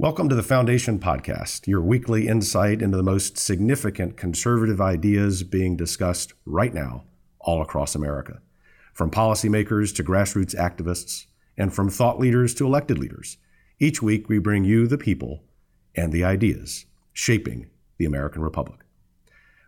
Welcome to the Foundation Podcast, your weekly insight into the most significant conservative ideas being discussed right now all across America. From policymakers to grassroots activists, and from thought leaders to elected leaders, each week we bring you the people and the ideas shaping the American Republic.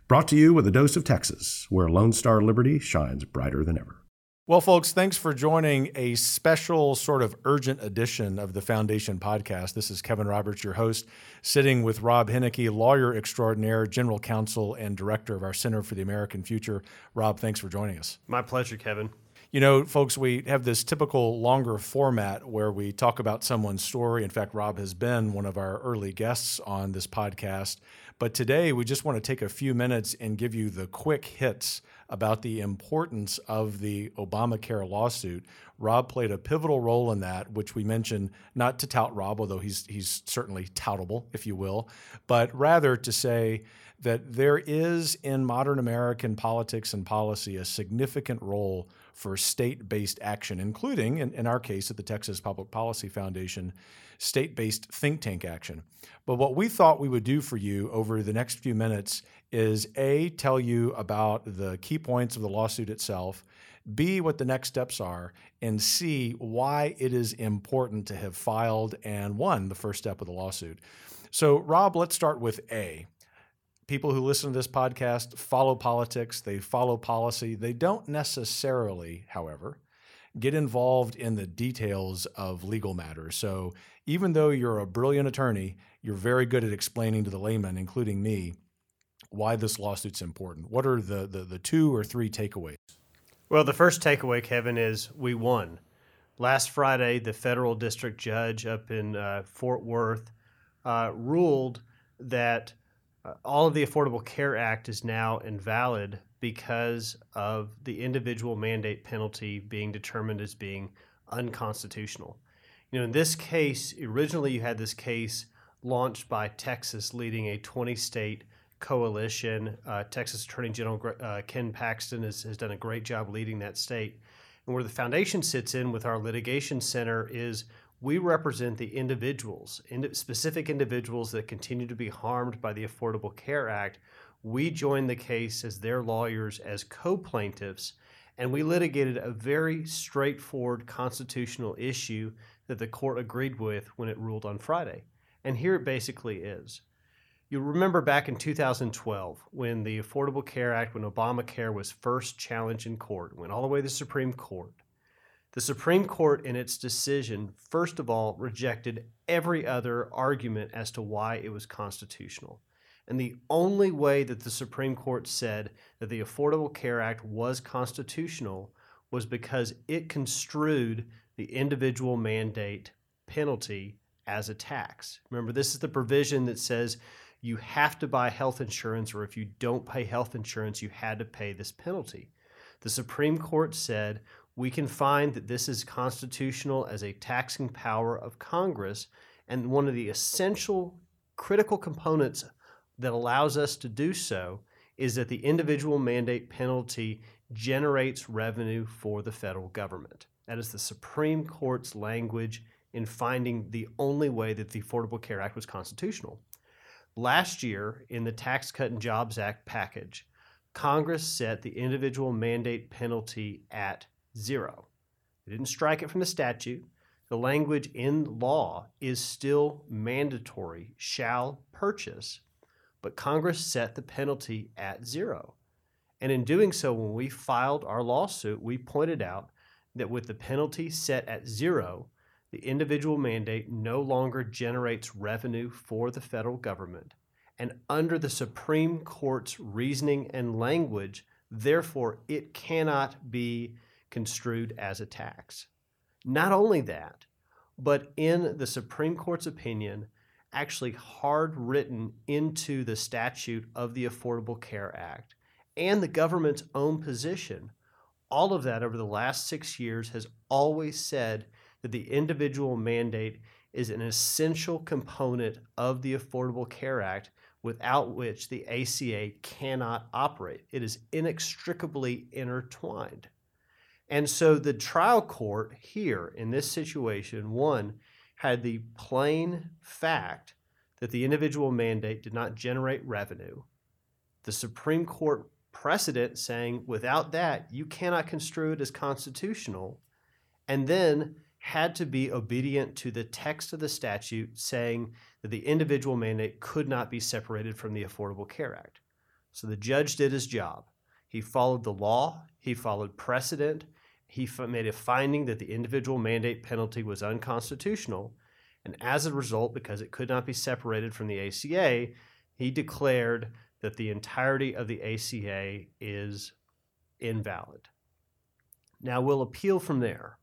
Brought to you with a dose of Texas, where Lone Star Liberty shines brighter than ever. Well, folks, thanks for joining a special sort of urgent edition of the Foundation podcast. This is Kevin Roberts, your host, sitting with Rob Henneke, lawyer extraordinaire, general counsel, and director of our Center for the American Future. Rob, thanks for joining us. My pleasure, Kevin. You know, folks, we have this typical longer format where we talk about someone's story. In fact, Rob has been one of our early guests on this podcast. But today, we just want to take a few minutes and give you the quick hits about the importance of the Obamacare lawsuit. Rob played a pivotal role in that, which we mentioned not to tout Rob, although he's he's certainly toutable, if you will, but rather to say that there is in modern American politics and policy a significant role for state based action, including, in, in, our case at the Texas Public Policy Foundation, state based think tank action. But what we thought we would do for you over the next few minutes is A, tell you about the key points of the lawsuit itself, B, what the next steps are, and C, why it is important to have filed and won the first step of the lawsuit. So, Rob, let's start with A. People who listen to this podcast follow politics, they follow policy. They don't necessarily, however, get involved in the details of legal matters. So, even though you're a brilliant attorney, you're very good at explaining to the layman, including me, why this lawsuit's important. What are the, the, the two or three takeaways? Well, the first takeaway, Kevin, is we won. Last Friday, the federal district judge up in uh, Fort Worth uh, ruled that uh, all of the Affordable Care Act is now invalid because of the individual mandate penalty being determined as being unconstitutional. You know, in this case, originally you had this case launched by Texas, leading a 20 state coalition. Uh, Texas Attorney General uh, Ken Paxton has, has done a great job leading that state. And where the foundation sits in with our litigation center is we represent the individuals, specific individuals that continue to be harmed by the Affordable Care Act. We joined the case as their lawyers, as co plaintiffs, and we litigated a very straightforward constitutional issue that the court agreed with when it ruled on Friday. And here it basically is. You remember back in 2012 when the Affordable Care Act, when Obamacare was first challenged in court, went all the way to the Supreme Court. The Supreme Court, in its decision, first of all, rejected every other argument as to why it was constitutional. And the only way that the Supreme Court said that the Affordable Care Act was constitutional was because it construed the individual mandate penalty as a tax. Remember, this is the provision that says you have to buy health insurance, or if you don't pay health insurance, you had to pay this penalty. The Supreme Court said we can find that this is constitutional as a taxing power of Congress, and one of the essential critical components that allows us to do so is that the individual mandate penalty generates revenue for the federal government. That is the Supreme Court's language in finding the only way that the Affordable Care Act was constitutional. Last year, in the Tax Cut and Jobs Act package, Congress set the individual mandate penalty at zero. They didn't strike it from the statute. The language in law is still mandatory, shall purchase, but Congress set the penalty at zero. And in doing so, when we filed our lawsuit, we pointed out that with the penalty set at zero, the individual mandate no longer generates revenue for the federal government. And under the Supreme Court's reasoning and language, therefore, it cannot be construed as a tax. Not only that, but in the Supreme Court's opinion, actually hard written into the statute of the Affordable Care Act and the government's own position, all of that over the last six years has always said that the individual mandate is an essential component of the Affordable Care Act without which the ACA cannot operate. It is inextricably intertwined. And so the trial court here in this situation, one, had the plain fact that the individual mandate did not generate revenue, the Supreme Court precedent saying without that you cannot construe it as constitutional, and then had to be obedient to the text of the statute saying that the individual mandate could not be separated from the Affordable Care Act. So the judge did his job. He followed the law, he followed precedent, he made a finding that the individual mandate penalty was unconstitutional. And as a result, because it could not be separated from the ACA, he declared that the entirety of the ACA is invalid. Now we'll appeal from there.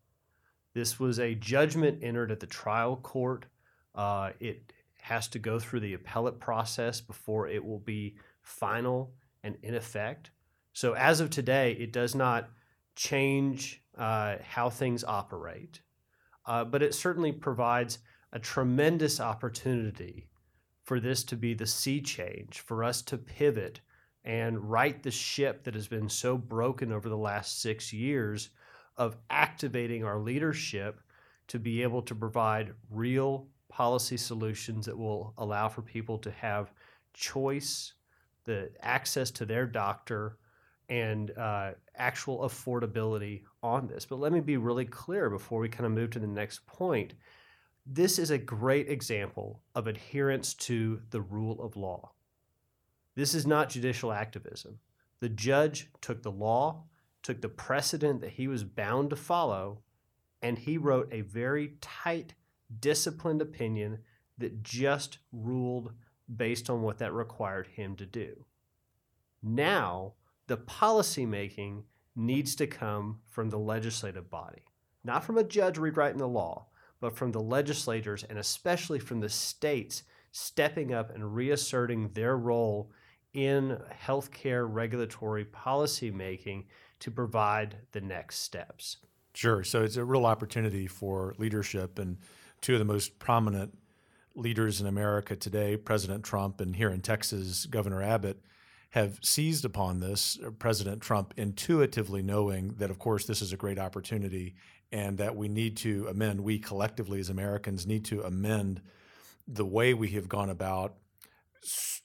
This was a judgment entered at the trial court. Uh, it has to go through the appellate process before it will be final and in effect. So, as of today, it does not change uh, how things operate, uh, but it certainly provides a tremendous opportunity for this to be the sea change, for us to pivot and right the ship that has been so broken over the last six years of activating our leadership to be able to provide real policy solutions that will allow for people to have choice, the access to their doctor, and uh, actual affordability on this. But let me be really clear before we kind of move to the next point. This is a great example of adherence to the rule of law. This is not judicial activism. The judge took the law, took the precedent that he was bound to follow, and he wrote a very tight, disciplined opinion that just ruled based on what that required him to do. Now, the policy making needs to come from the legislative body, not from a judge rewriting the law, but from the legislators and especially from the states stepping up and reasserting their role in healthcare regulatory policy making to provide the next steps. Sure. So it's a real opportunity for leadership. And two of the most prominent leaders in America today, President Trump and here in Texas, Governor Abbott, have seized upon this. President Trump intuitively knowing that, of course, this is a great opportunity and that we need to amend, we collectively as Americans need to amend the way we have gone about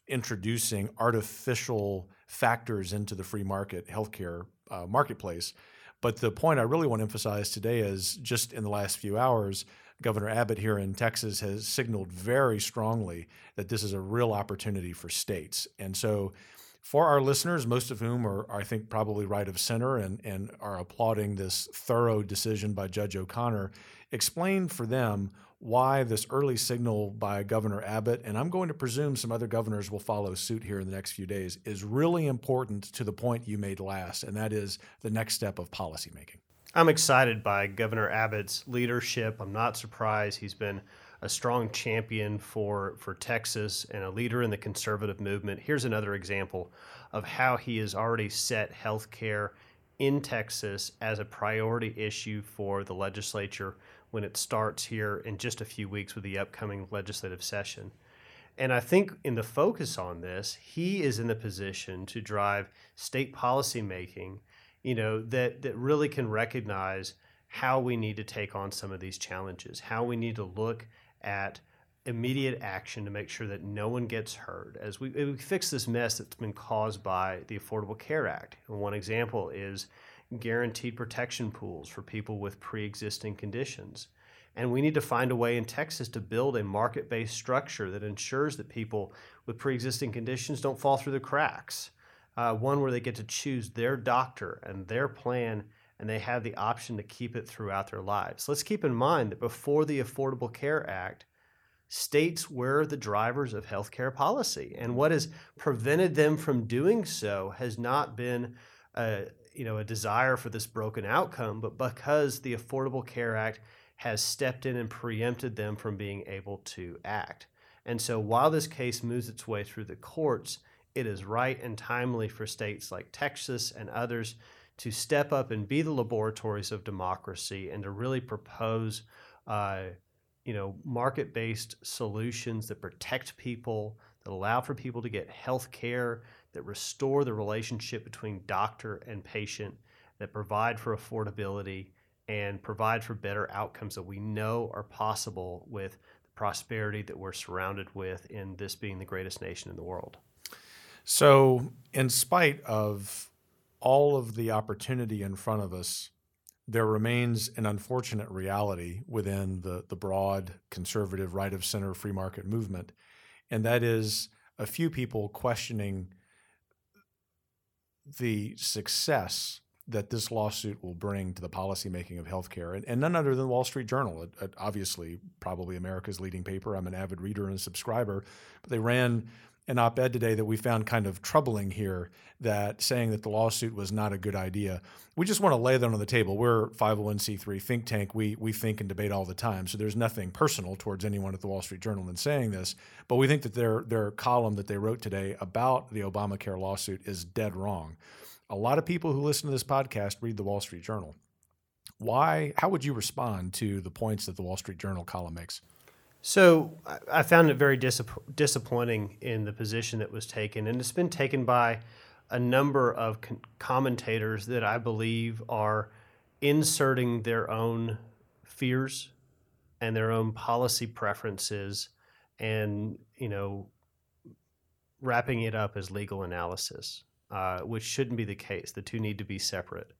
introducing artificial factors into the free market healthcare uh, marketplace. But the point I really want to emphasize today is just in the last few hours, Governor Abbott here in Texas has signaled very strongly that this is a real opportunity for states. And so, for our listeners, most of whom are, I think, probably right of center and, and are applauding this thorough decision by Judge O'Connor, explain for them why this early signal by Governor Abbott, and I'm going to presume some other governors will follow suit here in the next few days, is really important to the point you made last, and that is the next step of policymaking. I'm excited by Governor Abbott's leadership. I'm not surprised. He's been a strong champion for, for Texas and a leader in the conservative movement. Here's another example of how he has already set health care in Texas as a priority issue for the legislature when it starts here in just a few weeks with the upcoming legislative session. And I think in the focus on this, he is in the position to drive state policy making, you know, that, that really can recognize how we need to take on some of these challenges, how we need to look at immediate action to make sure that no one gets hurt as we, we fix this mess that's been caused by the Affordable Care Act. And one example is guaranteed protection pools for people with pre existing conditions. And we need to find a way in Texas to build a market based structure that ensures that people with pre existing conditions don't fall through the cracks. Uh, one where they get to choose their doctor and their plan, and they have the option to keep it throughout their lives. Let's keep in mind that before the Affordable Care Act, states were the drivers of healthcare policy. And what has prevented them from doing so has not been a, you know, a desire for this broken outcome, but because the Affordable Care Act has stepped in and preempted them from being able to act. And so while this case moves its way through the courts, it is right and timely for states like Texas and others to step up and be the laboratories of democracy and to really propose uh, you know market-based solutions that protect people that allow for people to get health care that restore the relationship between doctor and patient that provide for affordability and provide for better outcomes that we know are possible with the prosperity that we're surrounded with in this being the greatest nation in the world. So, in spite of all of the opportunity in front of us, there remains an unfortunate reality within the, the broad conservative right of center free market movement, and that is a few people questioning the success that this lawsuit will bring to the policymaking of healthcare, and, and none other than the Wall Street Journal. It, it, obviously, probably America's leading paper. I'm an avid reader and subscriber, but they ran an op-ed today that we found kind of troubling here that saying that the lawsuit was not a good idea. We just want to lay that on the table. We're 501c3 think tank. We we think and debate all the time. So there's nothing personal towards anyone at the Wall Street Journal in saying this, but we think that their their column that they wrote today about the Obamacare lawsuit is dead wrong. A lot of people who listen to this podcast read the Wall Street Journal. Why how would you respond to the points that the Wall Street Journal column makes? So I found it very disappointing in the position that was taken, and it's been taken by a number of con- commentators that I believe are inserting their own fears and their own policy preferences, and you know, wrapping it up as legal analysis, uh, which shouldn't be the case. The two need to be separate.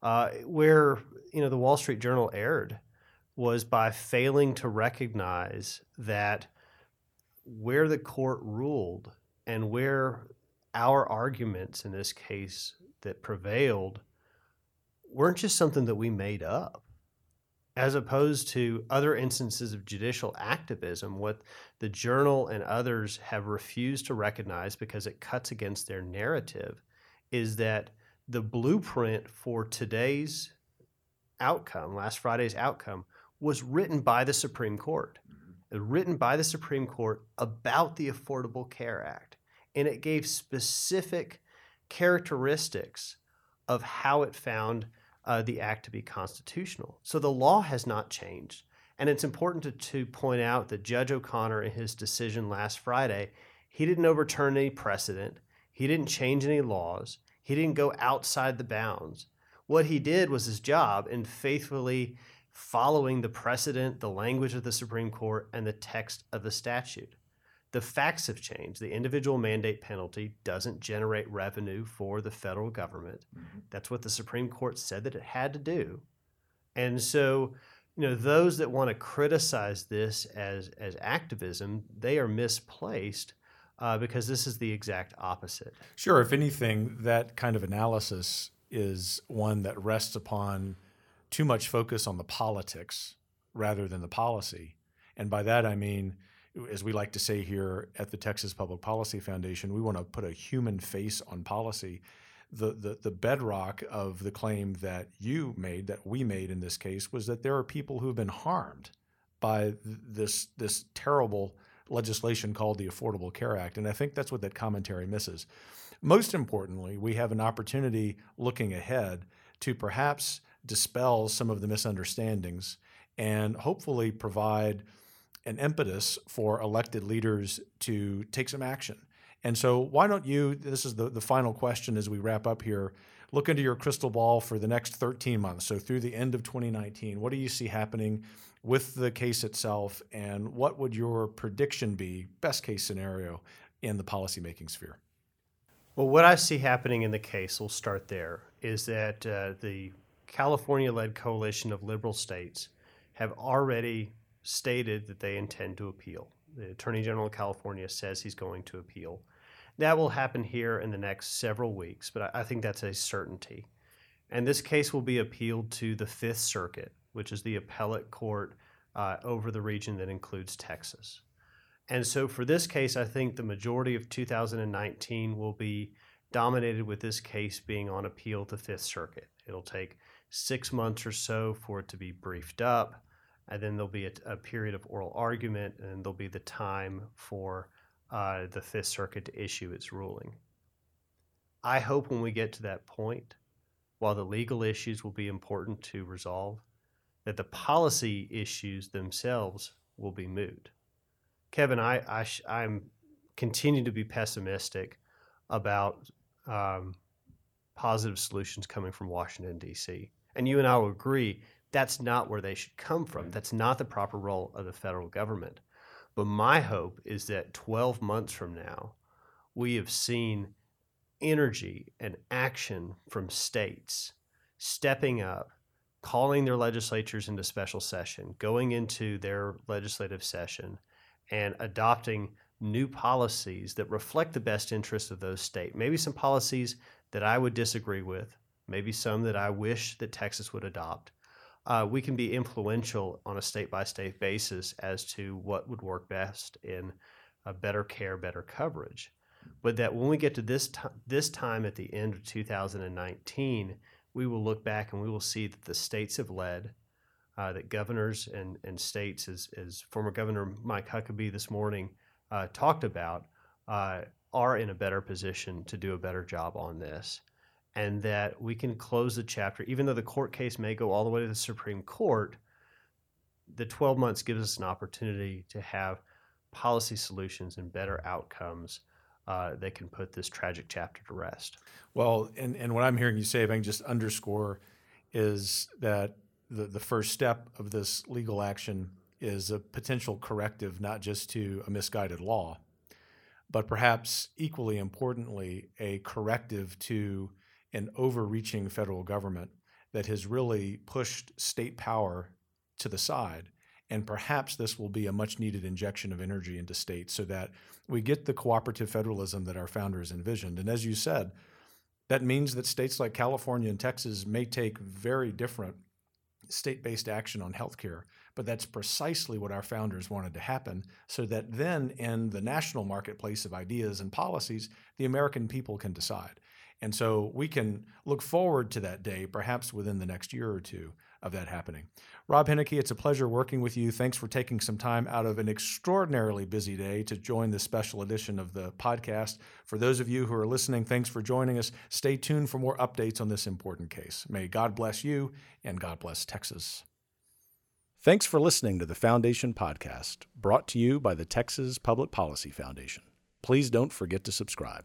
Uh, where you know the Wall Street Journal erred was by failing to recognize that where the court ruled and where our arguments in this case that prevailed weren't just something that we made up as opposed to other instances of judicial activism what the journal and others have refused to recognize because it cuts against their narrative is that the blueprint for today's outcome last friday's outcome was written by the Supreme Court, mm-hmm. written by the Supreme Court about the Affordable Care Act. And it gave specific characteristics of how it found uh, the act to be constitutional. So the law has not changed. And it's important to, to point out that Judge O'Connor, in his decision last Friday, he didn't overturn any precedent, he didn't change any laws, he didn't go outside the bounds. What he did was his job in faithfully following the precedent, the language of the Supreme Court, and the text of the statute. The facts have changed. The individual mandate penalty doesn't generate revenue for the federal government. Mm-hmm. That's what the Supreme Court said that it had to do. And so, you know, those that want to criticize this as as activism, they are misplaced uh, because this is the exact opposite. Sure. If anything, that kind of analysis is one that rests upon too much focus on the politics rather than the policy. And by that, I mean, as we like to say here at the Texas Public Policy Foundation, we want to put a human face on policy. The, the, the bedrock of the claim that you made, that we made in this case, was that there are people who have been harmed by this, this terrible legislation called the Affordable Care Act. And I think that's what that commentary misses. Most importantly, we have an opportunity looking ahead to perhaps dispel some of the misunderstandings and hopefully provide an impetus for elected leaders to take some action. And so, why don't you? This is the, the final question as we wrap up here. Look into your crystal ball for the next 13 months. So, through the end of 2019, what do you see happening with the case itself? And what would your prediction be, best case scenario, in the policymaking sphere? Well, what I see happening in the case, we'll start there, is that uh, the California led coalition of liberal states have already stated that they intend to appeal. The Attorney General of California says he's going to appeal. That will happen here in the next several weeks, but I think that's a certainty. And this case will be appealed to the Fifth Circuit, which is the appellate court uh, over the region that includes Texas. And so for this case, I think the majority of 2019 will be dominated with this case being on appeal to Fifth Circuit. It'll take six months or so for it to be briefed up. And then there'll be a, a period of oral argument, and there'll be the time for uh, the Fifth Circuit to issue its ruling. I hope when we get to that point, while the legal issues will be important to resolve, that the policy issues themselves will be moot. Kevin, I, I I'm continue to be pessimistic about um, positive solutions coming from Washington D.C and you and I will agree That's not where they should come from. That's not the proper role of the federal government. But my hope is that 12 months from now, we have seen energy and action from states stepping up, calling their legislatures into special session, going into their legislative session, and adopting new policies that reflect the best interests of those states. Maybe some policies that I would disagree with, maybe some that I wish that Texas would adopt. Uh, we can be influential on a state by state basis as to what would work best in better care, better coverage. But that when we get to this, t- this time at the end of 2019, we will look back and we will see that the states have led, uh, that governors and, and states, as, as former Governor Mike Huckabee this morning uh, talked about, uh, are in a better position to do a better job on this. And that we can close the chapter, even though the court case may go all the way to the Supreme Court, the 12 months gives us an opportunity to have policy solutions and better outcomes uh, that can put this tragic chapter to rest. Well, and, and what I'm hearing you say, if I can just underscore, is that the, the first step of this legal action is a potential corrective, not just to a misguided law, but perhaps equally importantly, a corrective to an overreaching federal government that has really pushed state power to the side. And perhaps this will be a much needed injection of energy into states so that we get the cooperative federalism that our founders envisioned. And as you said, that means that states like California and Texas may take very different state based action on healthcare. But that's precisely what our founders wanted to happen, so that then in the national marketplace of ideas and policies, the American people can decide. And so we can look forward to that day, perhaps within the next year or two of that happening. Rob Henneke, it's a pleasure working with you. Thanks for taking some time out of an extraordinarily busy day to join this special edition of the podcast. For those of you who are listening, thanks for joining us. Stay tuned for more updates on this important case. May God bless you and God bless Texas. Thanks for listening to the Foundation Podcast, brought to you by the Texas Public Policy Foundation. Please don't forget to subscribe.